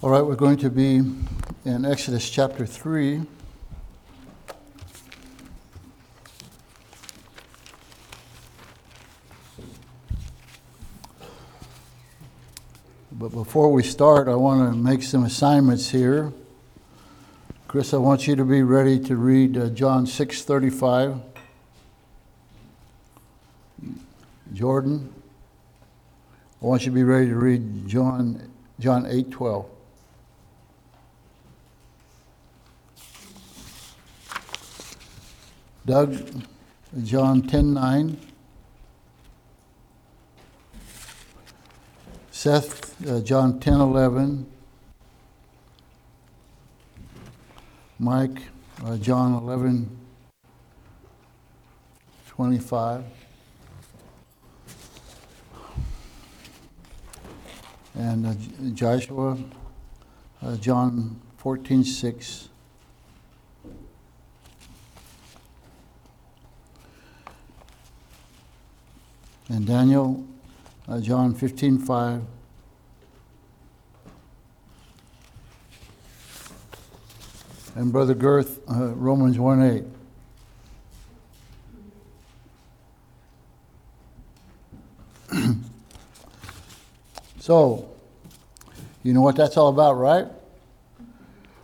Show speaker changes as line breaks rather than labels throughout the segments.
All right, we're going to be in Exodus chapter 3. But before we start, I want to make some assignments here. Chris, I want you to be ready to read uh, John 6:35. Jordan, I want you to be ready to read John John 8:12. Doug, John 10:9. Seth, uh, John 10:11. Mike, uh, John 11, 25. And uh, Joshua, uh, John 14, 6. And Daniel, uh, John 15, 5. And Brother Girth, uh, Romans 1, 8. so, you know what that's all about, right?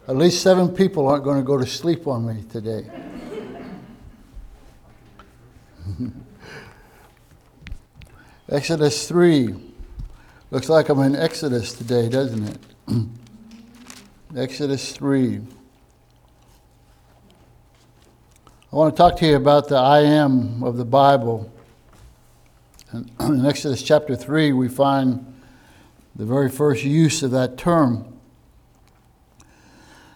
At least seven people aren't going to go to sleep on me today. Exodus 3. Looks like I'm in Exodus today, doesn't it? Exodus 3. I want to talk to you about the I am of the Bible. In Exodus chapter 3, we find the very first use of that term.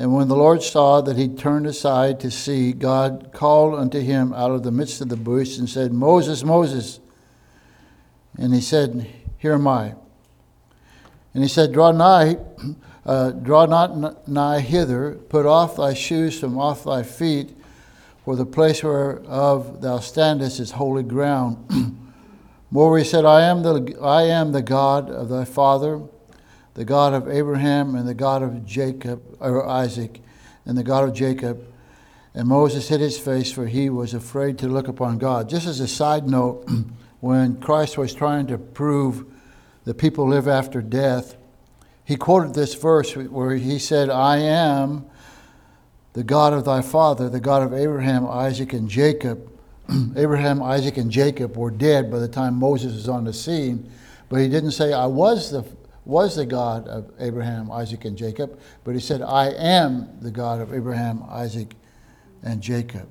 And when the Lord saw that he turned aside to see, God called unto him out of the midst of the bush and said, Moses, Moses. And he said, Here am I. And he said, Draw nigh, uh, draw not nigh hither, put off thy shoes from off thy feet, for the place whereof thou standest is holy ground. Moreover, he said, I am the I am the God of thy father the God of Abraham and the God of Jacob, or Isaac, and the God of Jacob. And Moses hid his face, for he was afraid to look upon God. Just as a side note, when Christ was trying to prove that people live after death, he quoted this verse where he said, I am the God of thy father, the God of Abraham, Isaac, and Jacob. Abraham, Isaac, and Jacob were dead by the time Moses was on the scene, but he didn't say, I was the was the God of Abraham, Isaac, and Jacob, but he said, I am the God of Abraham, Isaac, and Jacob.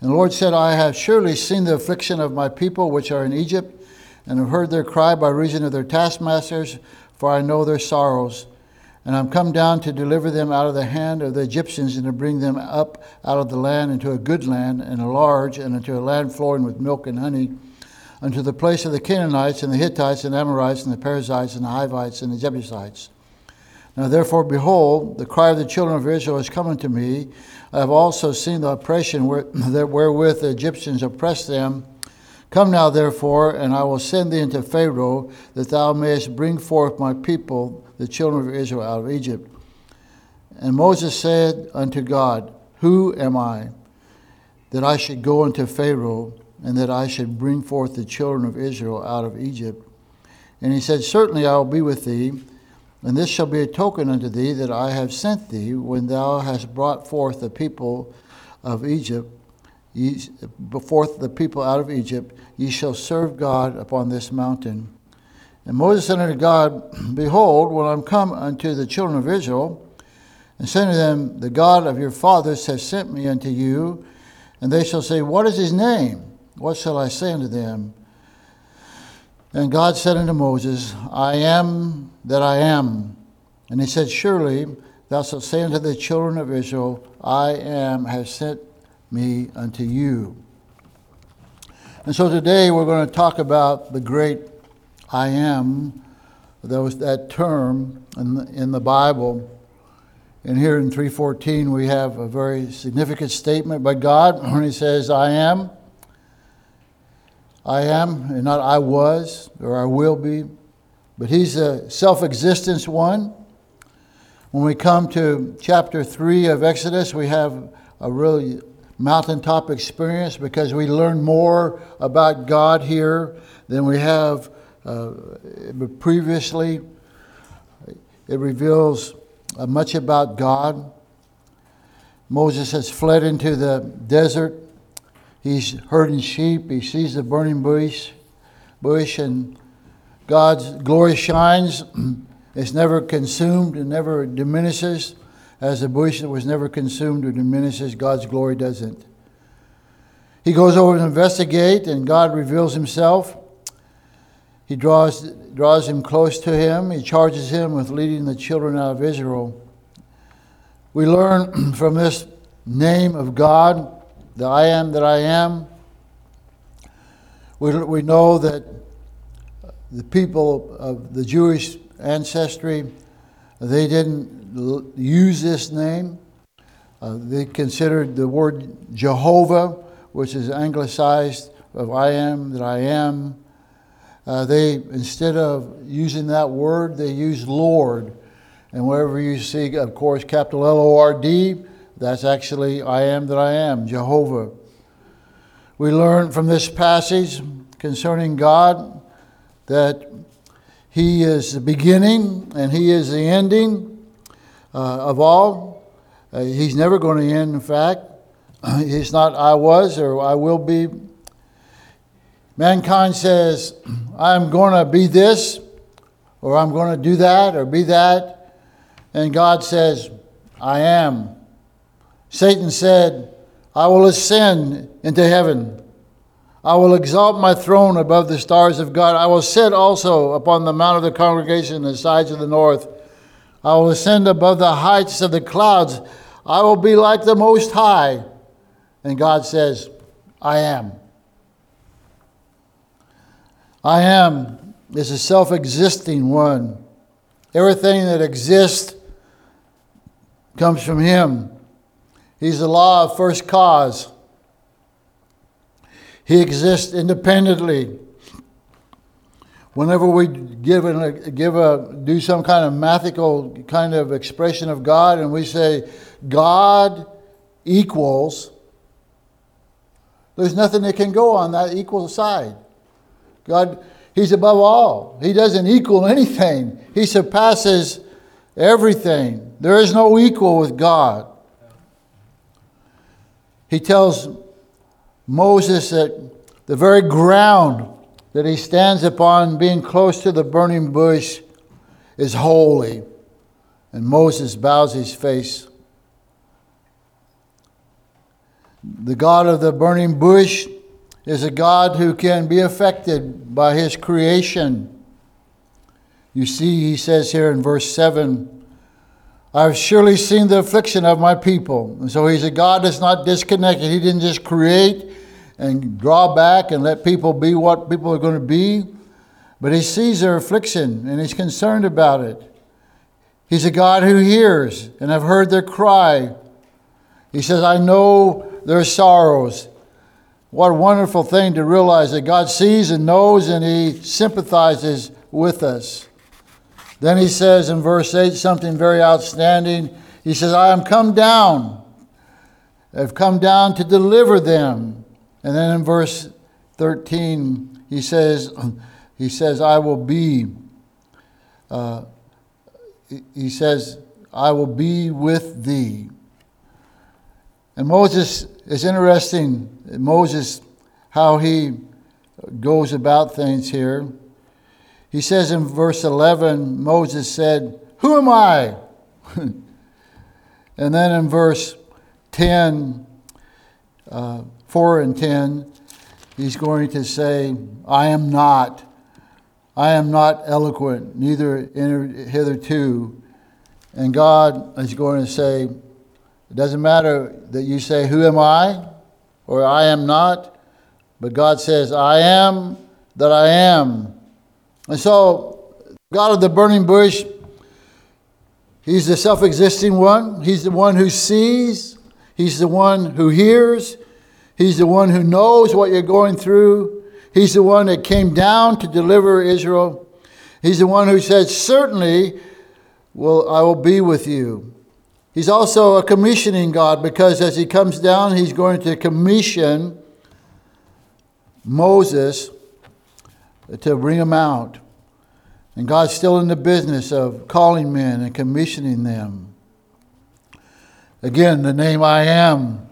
And the Lord said, I have surely seen the affliction of my people which are in Egypt, and have heard their cry by reason of their taskmasters, for I know their sorrows. And I'm come down to deliver them out of the hand of the Egyptians, and to bring them up out of the land into a good land, and a large, and into a land flowing with milk and honey unto the place of the Canaanites and the Hittites and Amorites and the Perizzites and the Hivites and the Jebusites. Now therefore, behold, the cry of the children of Israel is coming to me. I have also seen the oppression where, wherewith the Egyptians oppressed them. Come now, therefore, and I will send thee into Pharaoh, that thou mayest bring forth my people, the children of Israel, out of Egypt. And Moses said unto God, Who am I, that I should go unto Pharaoh? And that I should bring forth the children of Israel out of Egypt. And he said, Certainly I will be with thee, and this shall be a token unto thee that I have sent thee when thou hast brought forth the people of Egypt. Ye, forth the people out of Egypt, ye shall serve God upon this mountain. And Moses said unto God, Behold, when I'm come unto the children of Israel, and said unto them, The God of your fathers has sent me unto you, and they shall say, What is his name? What shall I say unto them? And God said unto Moses, I am that I am. And he said, Surely Thou shalt say unto the children of Israel, I am, has sent me unto you. And so today we're going to talk about the great I am, that was that term in the, in the Bible. And here in 314 we have a very significant statement by God when he says, I am. I am, and not I was or I will be, but he's a self existence one. When we come to chapter 3 of Exodus, we have a really mountaintop experience because we learn more about God here than we have uh, previously. It reveals uh, much about God. Moses has fled into the desert. He's herding sheep. He sees the burning bush, bush, and God's glory shines. it's never consumed and never diminishes. As the bush that was never consumed or diminishes, God's glory doesn't. He goes over to investigate, and God reveals himself. He draws, draws him close to him. He charges him with leading the children out of Israel. We learn from this name of God, the I am that I am. We, we know that the people of the Jewish ancestry, they didn't use this name. Uh, they considered the word Jehovah, which is anglicized of I am that I am. Uh, they, instead of using that word, they used Lord. And wherever you see, of course, capital L O R D, that's actually I am that I am, Jehovah. We learn from this passage concerning God that He is the beginning and He is the ending uh, of all. Uh, he's never going to end, in fact. He's not I was or I will be Mankind says, I'm going to be this, or I'm going to do that, or be that. And God says, I am. Satan said, I will ascend into heaven. I will exalt my throne above the stars of God. I will sit also upon the mount of the congregation the sides of the north. I will ascend above the heights of the clouds. I will be like the Most High. And God says, I am. I am is a self existing one. Everything that exists comes from Him. He's the law of first cause. He exists independently. Whenever we give a, give a do some kind of mathematical kind of expression of God, and we say God equals, there's nothing that can go on that equal side. God, He's above all. He doesn't equal anything, He surpasses everything. There is no equal with God. He tells Moses that the very ground that he stands upon, being close to the burning bush, is holy. And Moses bows his face. The God of the burning bush is a God who can be affected by his creation. You see, he says here in verse 7 I've surely seen the affliction of my people. And so he's a God that's not disconnected. He didn't just create and draw back and let people be what people are going to be, but he sees their affliction and he's concerned about it. He's a God who hears, and I've heard their cry. He says, I know their sorrows what a wonderful thing to realize that God sees and knows and He sympathizes with us. Then He says in verse 8 something very outstanding. He says, I am come down. I've come down to deliver them. And then in verse 13, he says, he says, I will be. Uh, he says, I will be with thee. And Moses is interesting Moses, how he goes about things here. He says in verse 11, Moses said, Who am I? and then in verse 10, uh, 4 and 10, he's going to say, I am not. I am not eloquent, neither hitherto. And God is going to say, it doesn't matter that you say, Who am I? or I am not, but God says, I am that I am. And so, God of the burning bush, He's the self existing one. He's the one who sees. He's the one who hears. He's the one who knows what you're going through. He's the one that came down to deliver Israel. He's the one who said, Certainly will I will be with you. He's also a commissioning God because as he comes down, he's going to commission Moses to bring them out. And God's still in the business of calling men and commissioning them. Again, the name I am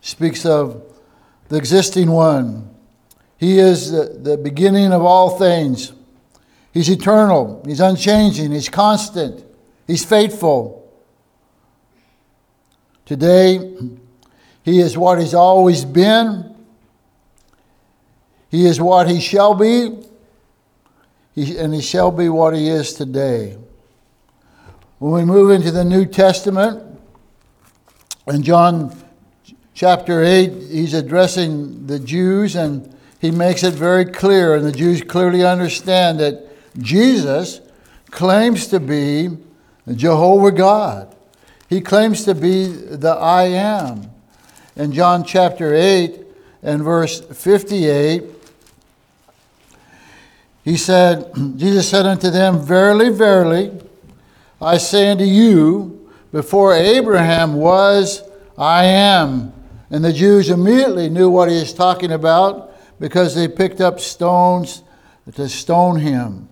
speaks of the existing one. He is the, the beginning of all things. He's eternal, He's unchanging, He's constant, He's faithful. Today, He is what He's always been, He is what He shall be, and He shall be what He is today. When we move into the New Testament, in John chapter 8, he's addressing the Jews and he makes it very clear, and the Jews clearly understand that Jesus claims to be Jehovah God. He claims to be the I am. In John chapter 8 and verse 58, he said, Jesus said unto them, Verily, verily, I say unto you, before Abraham was, I am. And the Jews immediately knew what he was talking about because they picked up stones to stone him.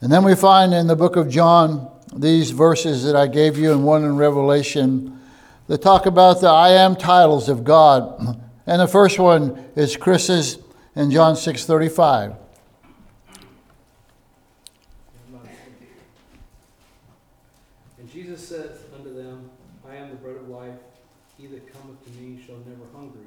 And then we find in the book of John these verses that I gave you and one in Revelation that talk about the I am titles of God. And the first one is Chris's in John 6:35.
And Jesus said unto them, I am the bread of life. He that cometh to me shall never hunger,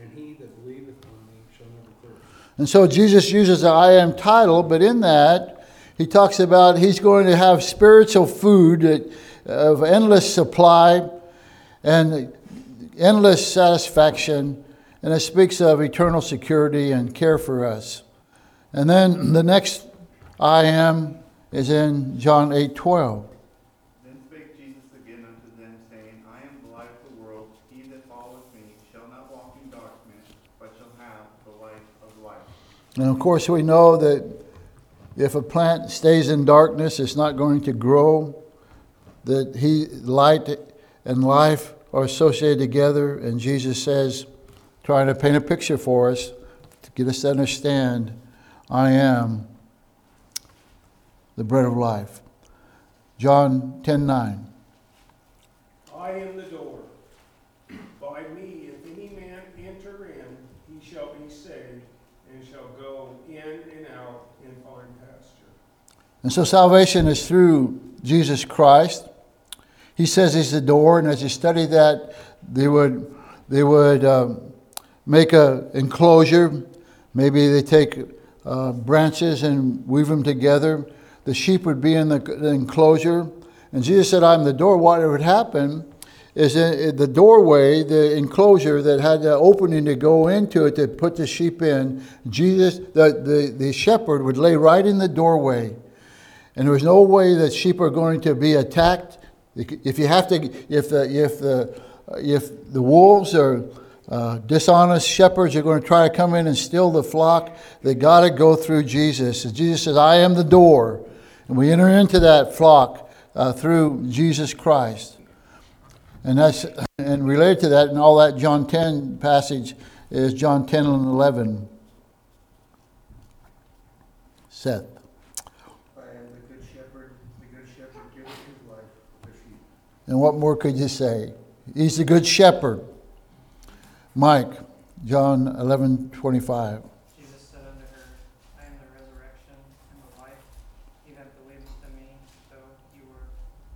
and he that believeth on me shall never thirst.
And so Jesus uses the I am title, but in that, he talks about he's going to have spiritual food of endless supply and endless satisfaction, and it speaks of eternal security and care for us. And then the next I am is in John 8 12.
Then spake Jesus again unto them, saying, I am the light of the world. He that followeth me shall not walk in darkness, but shall have the light of life.
And of course, we know that if a plant stays in darkness, it's not going to grow. That he, light and life are associated together, and Jesus says, trying to paint a picture for us to get us to understand, I am the bread of life. John 10 9.
I am the door. By me, if any man enter in, he shall be saved, and shall go in and out and find pasture.
And so salvation is through Jesus Christ. He says he's the door, and as you study that, they would they would um, make a enclosure. Maybe they take uh, branches and weave them together. The sheep would be in the, the enclosure, and Jesus said, "I'm the door." What would happen is in, in the doorway, the enclosure that had the opening to go into it to put the sheep in. Jesus, the, the, the shepherd, would lay right in the doorway. And there was no way that sheep are going to be attacked. If you have to, if the if the if the wolves or uh, dishonest shepherds are going to try to come in and steal the flock, they got to go through Jesus. And Jesus says, "I am the door," and we enter into that flock uh, through Jesus Christ. And that's and related to that, and all that John ten passage is John ten and eleven. Seth.
I am the good shepherd. The good shepherd giveth his life for the sheep.
And what more could you say? He's the good shepherd. Mike, John 11 25.
Jesus said unto her, I am the resurrection and the life. He that believeth in me, though he were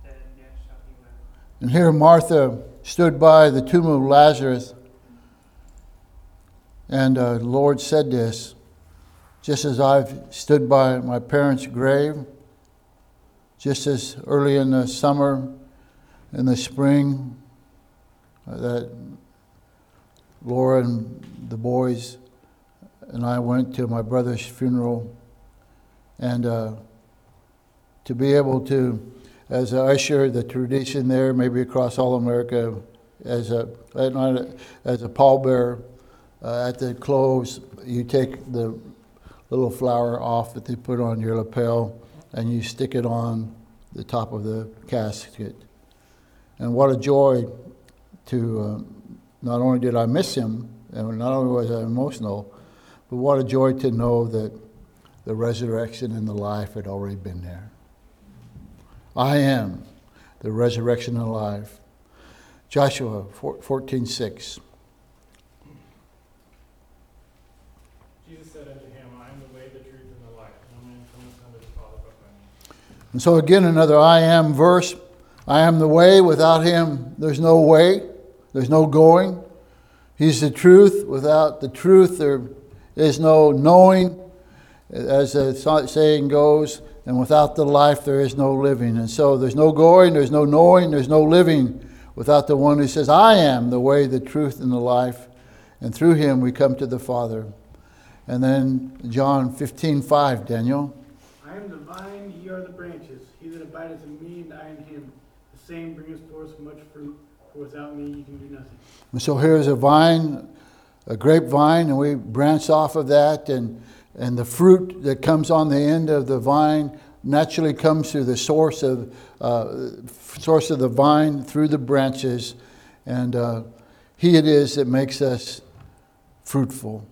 dead, yet shall he live.
And here Martha stood by the tomb of Lazarus, and uh, the Lord said this just as I've stood by my parents' grave, just as early in the summer, in the spring, uh, that Laura and the boys and I went to my brother's funeral, and uh, to be able to, as a usher, the tradition there, maybe across all America, as a as a pallbearer, uh, at the close, you take the little flower off that they put on your lapel, and you stick it on the top of the casket. And what a joy to uh, not only did I miss him, and not only was I emotional, but what a joy to know that the resurrection and the life had already been there. I am the resurrection and the life. Joshua 14 6.
Jesus said unto him, I am the way, the truth, and the life. No man cometh unto the Father but by me.
And so, again, another I am verse. I am the way. Without him, there's no way, there's no going. He's the truth. Without the truth, there is no knowing, as the saying goes, and without the life, there is no living. And so there's no going, there's no knowing, there's no living without the one who says, I am the way, the truth, and the life. And through him we come to the Father. And then John 15, 5, Daniel.
I am the vine, ye are the branches. He that abideth in me, and I in him, same bringeth forth much fruit, for without me you can do nothing.
And so here's a vine a grapevine, and we branch off of that, and, and the fruit that comes on the end of the vine naturally comes through the source of, uh, source of the vine through the branches, and uh, He it is that makes us fruitful.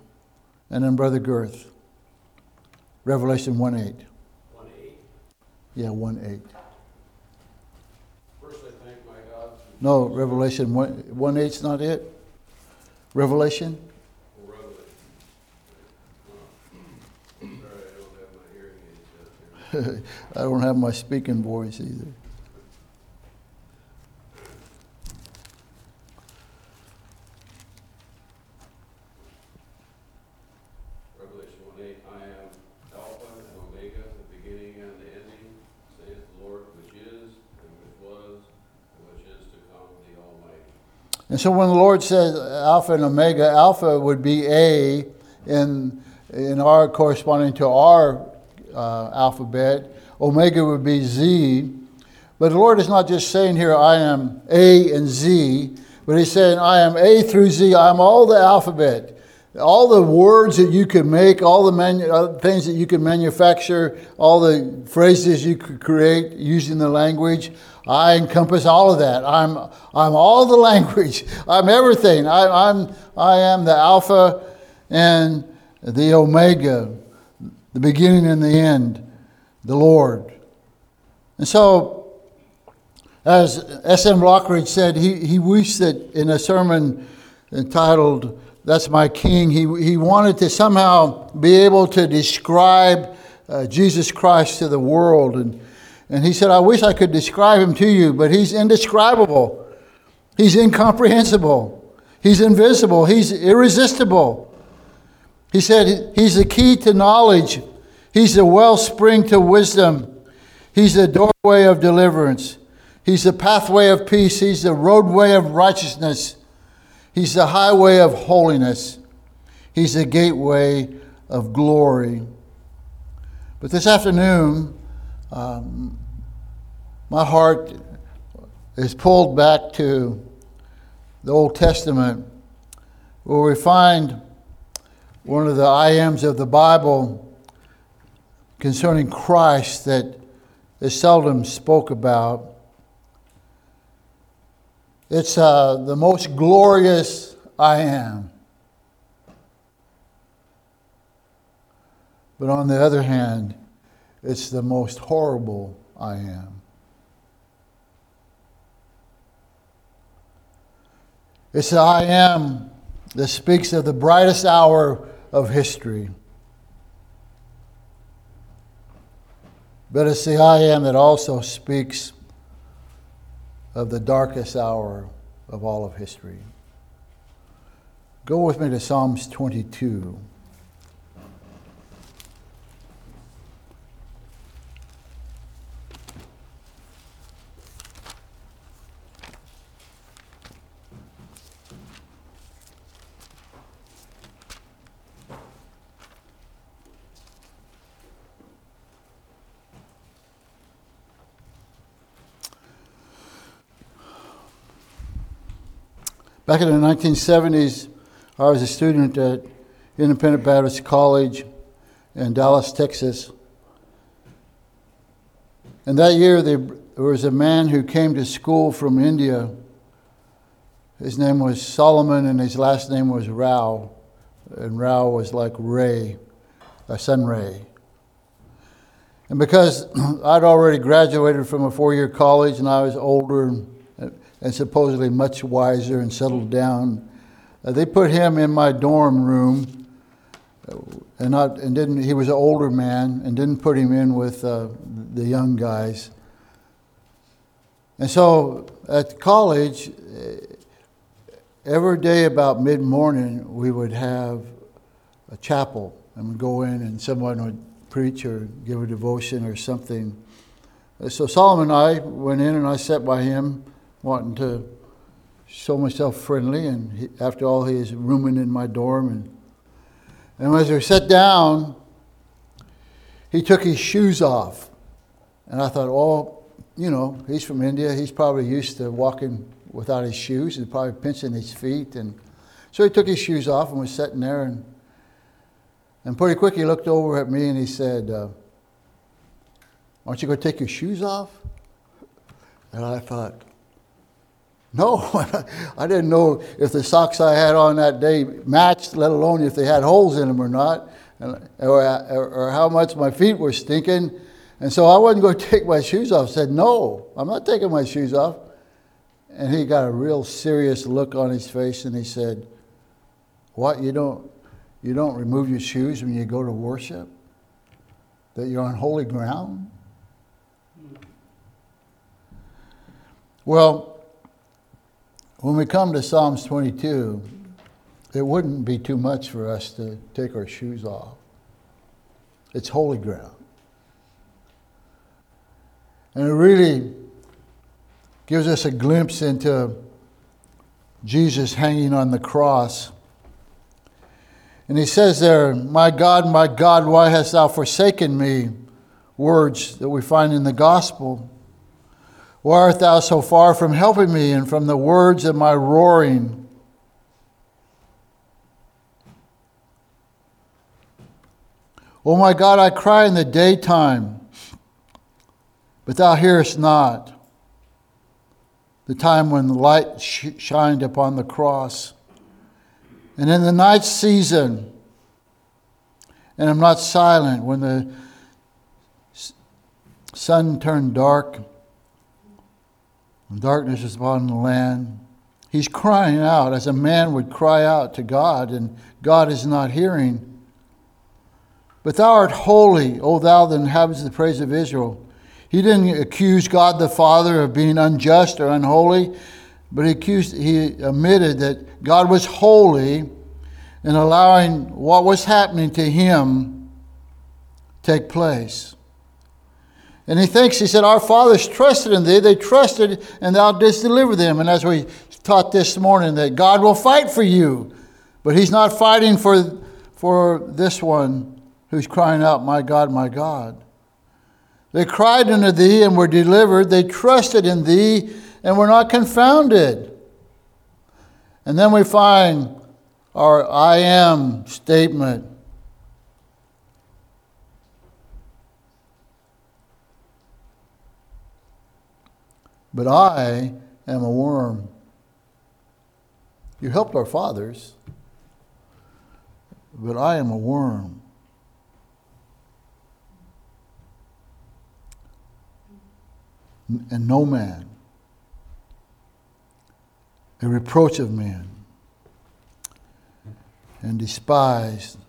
And then Brother Girth, Revelation 1 8.
1 8.
Yeah, 1 8.
First, I thank my God.
No, Revelation 1, 1 8's not it? Revelation?
Revelation. Sorry, I don't have my hearing aids here.
I don't have my speaking voice either.
Revelation 1 8, I am Alpha and Omega, the beginning and the ending, saith the Lord, which is, and which was, and which is to come, the Almighty.
And so when the Lord says Alpha and Omega, Alpha would be A in, in our corresponding to our uh, alphabet, Omega would be Z. But the Lord is not just saying here, I am A and Z, but He's saying, I am A through Z. I'm all the alphabet. All the words that you can make, all the manu- uh, things that you can manufacture, all the phrases you could create using the language, I encompass all of that. I'm, I'm all the language. I'm everything. I, I'm, I am the Alpha and the Omega, the beginning and the end, the Lord. And so, as S.M. Lockridge said, he, he wished that in a sermon entitled, That's My King, he, he wanted to somehow be able to describe uh, Jesus Christ to the world. And, and he said, I wish I could describe him to you, but he's indescribable. He's incomprehensible. He's invisible. He's irresistible. He said, He's the key to knowledge. He's the wellspring to wisdom. He's the doorway of deliverance. He's the pathway of peace. He's the roadway of righteousness. He's the highway of holiness. He's the gateway of glory. But this afternoon, um, my heart is pulled back to the Old Testament, where we find one of the I ams of the Bible concerning Christ that is seldom spoke about. It's uh, the most glorious I am. But on the other hand, it's the most horrible I am. It's the I am that speaks of the brightest hour of history. But it's the I am that also speaks of the darkest hour of all of history. Go with me to Psalms 22. Back in the 1970s, I was a student at Independent Baptist College in Dallas, Texas. And that year, there was a man who came to school from India. His name was Solomon, and his last name was Rao. And Rao was like Ray, a sun ray. And because I'd already graduated from a four year college and I was older and supposedly much wiser and settled down, uh, they put him in my dorm room. And, not, and didn't, he was an older man and didn't put him in with uh, the young guys. And so at college, every day about mid morning, we would have a chapel and we'd go in and someone would preach or give a devotion or something. So Solomon and I went in and I sat by him, wanting to show myself friendly. And he, after all, he is rooming in my dorm. And, and as we sat down, he took his shoes off. And I thought, oh, you know, he's from India. He's probably used to walking without his shoes and probably pinching his feet. And so he took his shoes off and was sitting there. And, and pretty quick he looked over at me and he said, uh, don't you go take your shoes off? And I thought, No, I didn't know if the socks I had on that day matched, let alone if they had holes in them or not, or, or, or how much my feet were stinking. And so I wasn't going to take my shoes off. I said, No, I'm not taking my shoes off. And he got a real serious look on his face and he said, What, you don't, you don't remove your shoes when you go to worship? That you're on holy ground? Hmm. Well, when we come to Psalms 22, it wouldn't be too much for us to take our shoes off. It's holy ground. And it really gives us a glimpse into Jesus hanging on the cross. And he says there, My God, my God, why hast thou forsaken me? Words that we find in the gospel. Why art thou so far from helping me and from the words of my roaring? O my God, I cry in the daytime, but thou hearest not. The time when the light sh- shined upon the cross. And in the night season, and I'm not silent when the sun turned dark darkness is upon the land. He's crying out as a man would cry out to God, and God is not hearing. But thou art holy, O thou that inhabitants the praise of Israel. He didn't accuse God the Father of being unjust or unholy, but he accused he admitted that God was holy and allowing what was happening to him take place. And he thinks, he said, Our fathers trusted in thee. They trusted, and thou didst deliver them. And as we taught this morning, that God will fight for you. But he's not fighting for, for this one who's crying out, My God, my God. They cried unto thee and were delivered. They trusted in thee and were not confounded. And then we find our I am statement. But I am a worm. You helped our fathers, but I am a worm. And no man, a reproach of man, and despised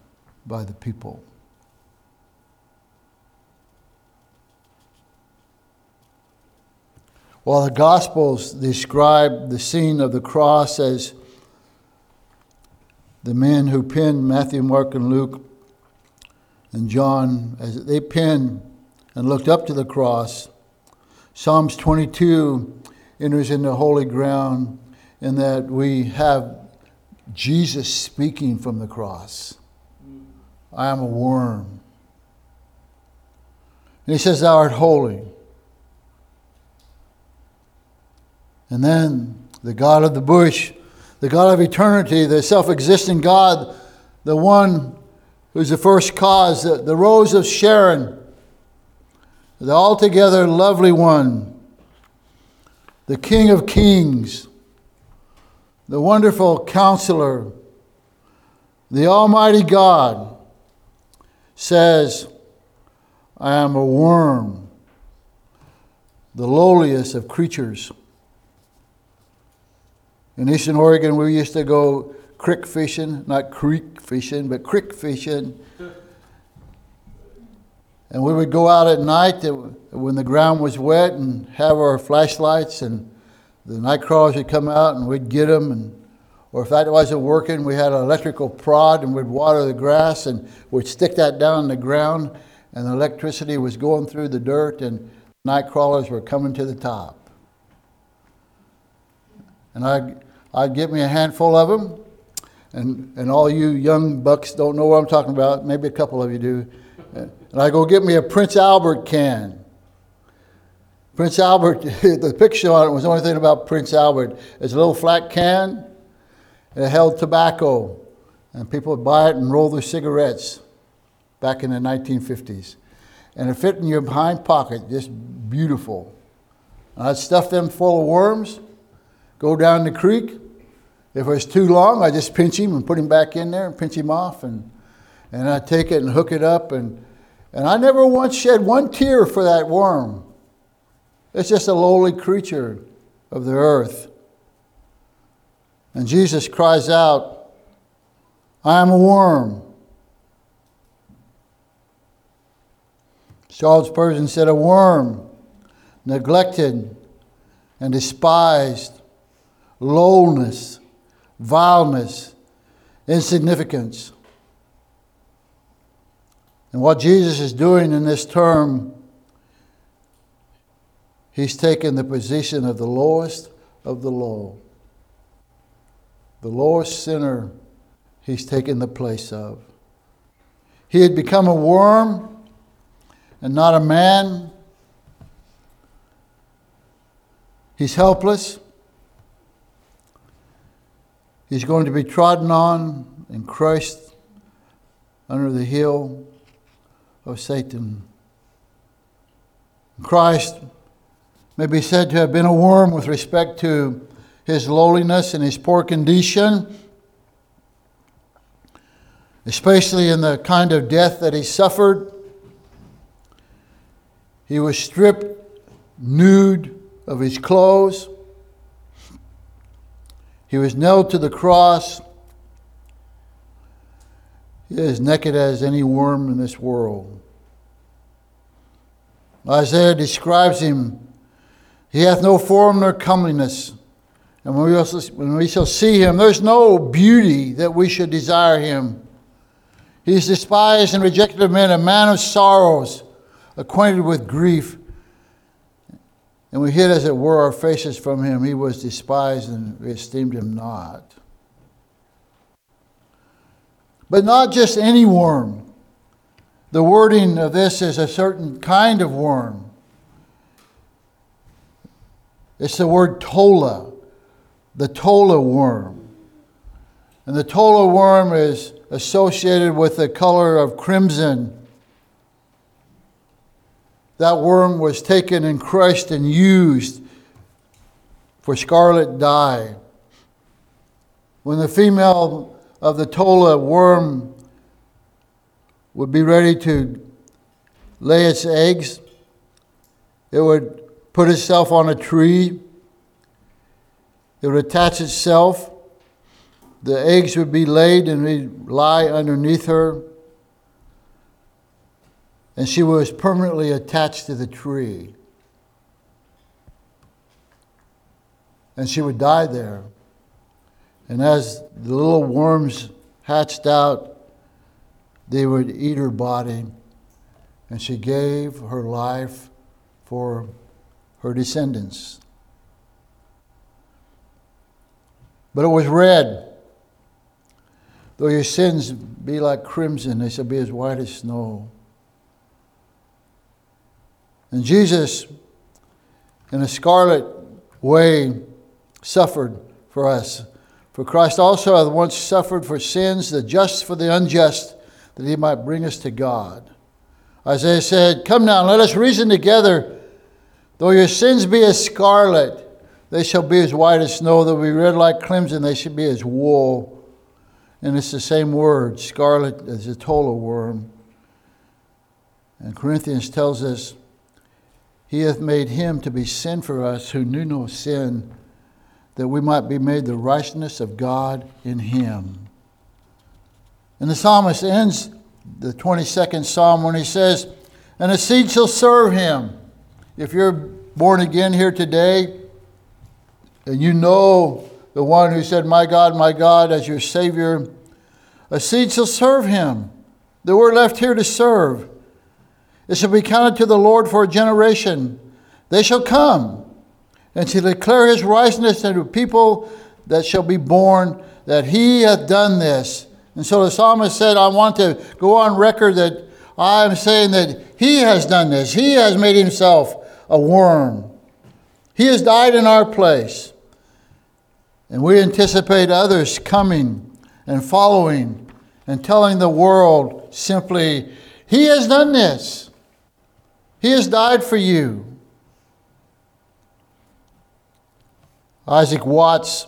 by the people. While the Gospels describe the scene of the cross as the men who penned Matthew, Mark, and Luke, and John, as they penned and looked up to the cross, Psalms 22 enters into holy ground in that we have Jesus speaking from the cross. I am a worm. And he says, Thou art holy. And then the God of the bush the God of eternity, the self existing God, the one who's the first cause, the, the rose of Sharon, the altogether lovely one, the King of kings, the wonderful counselor, the Almighty God says, I am a worm, the lowliest of creatures. In Eastern Oregon, we used to go creek fishing, not creek fishing, but creek fishing. And we would go out at night when the ground was wet and have our flashlights, and the night crawlers would come out and we'd get them. And, or if that wasn't working, we had an electrical prod and we'd water the grass and we'd stick that down in the ground, and the electricity was going through the dirt, and night crawlers were coming to the top. And I I'd get me a handful of them. And, and all you young bucks don't know what I'm talking about. Maybe a couple of you do. And I go get me a Prince Albert can. Prince Albert, the picture on it was the only thing about Prince Albert. It's a little flat can, it held tobacco. And people would buy it and roll their cigarettes back in the 1950s. And it fit in your behind pocket, just beautiful. And I'd stuff them full of worms, go down the creek. If it was too long, I just pinch him and put him back in there and pinch him off, and and I take it and hook it up, and and I never once shed one tear for that worm. It's just a lowly creature of the earth. And Jesus cries out, I am a worm. Charles Spurgeon said, A worm, neglected and despised, lowness, vileness, insignificance. And what Jesus is doing in this term, he's taken the position of the lowest of the low. The lowest sinner, he's taken the place of. He had become a worm and not a man. He's helpless. He's going to be trodden on and crushed under the heel of Satan. Christ may be said to have been a worm with respect to his lowliness and his poor condition, especially in the kind of death that he suffered. He was stripped nude of his clothes. He was nailed to the cross. He is naked as any worm in this world. Isaiah describes him. He hath no form nor comeliness. And when we, also, when we shall see him, there's no beauty that we should desire him. He is despised and rejected of men, a man of sorrows, acquainted with grief. And we hid, as it were, our faces from him. He was despised, and we esteemed him not. But not just any worm. The wording of this is a certain kind of worm. It's the word tola, the tola worm. And the tola worm is associated with the color of crimson that worm was taken and crushed and used for scarlet dye. When the female of the Tola worm would be ready to lay its eggs, it would put itself on a tree, it would attach itself, the eggs would be laid and would lie underneath her and she was permanently attached to the tree. And she would die there. And as the little worms hatched out, they would eat her body. And she gave her life for her descendants. But it was red. Though your sins be like crimson, they shall be as white as snow. And Jesus, in a scarlet way, suffered for us. For Christ also hath once suffered for sins, the just for the unjust, that he might bring us to God. Isaiah said, Come now, let us reason together. Though your sins be as scarlet, they shall be as white as snow. They'll be red like crimson, they shall be as wool. And it's the same word, scarlet as a tola worm. And Corinthians tells us, He hath made him to be sin for us who knew no sin, that we might be made the righteousness of God in him. And the psalmist ends the 22nd psalm when he says, And a seed shall serve him. If you're born again here today, and you know the one who said, My God, my God, as your Savior, a seed shall serve him. That we're left here to serve. It shall be counted to the Lord for a generation. They shall come and shall declare his righteousness unto people that shall be born, that he hath done this. And so the psalmist said, I want to go on record that I am saying that he has done this. He has made himself a worm. He has died in our place. And we anticipate others coming and following and telling the world simply, He has done this. He has died for you. Isaac Watts,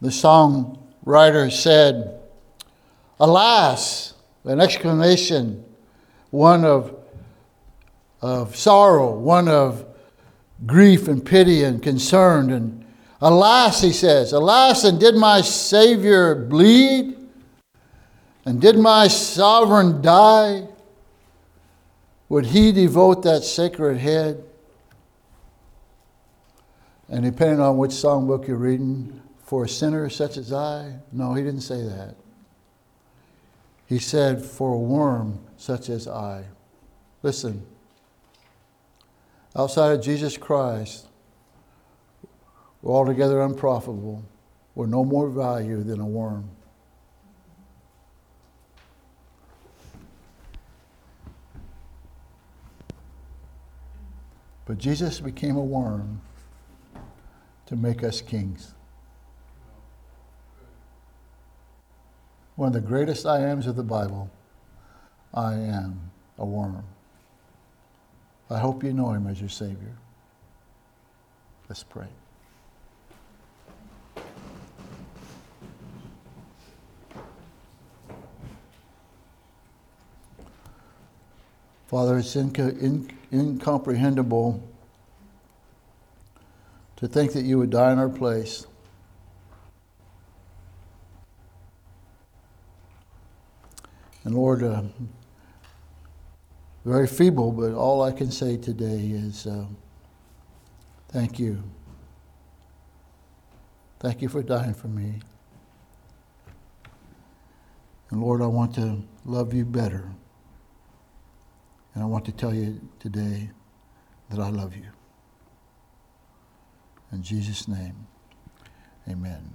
the songwriter, said, Alas, an exclamation, one of, of sorrow, one of grief and pity and concern. And alas, he says, alas, and did my Savior bleed? And did my sovereign die? Would he devote that sacred head? And depending on which songbook you're reading, for a sinner such as I? No, he didn't say that. He said, for a worm such as I. Listen, outside of Jesus Christ, we're altogether unprofitable. We're no more value than a worm. But Jesus became a worm to make us kings. One of the greatest I ams of the Bible I am a worm. I hope you know him as your Savior. Let's pray. Father, it's inco- in- incomprehensible to think that you would die in our place. And Lord, uh, very feeble, but all I can say today is uh, thank you. Thank you for dying for me. And Lord, I want to love you better. And I want to tell you today that I love you. In Jesus' name, amen.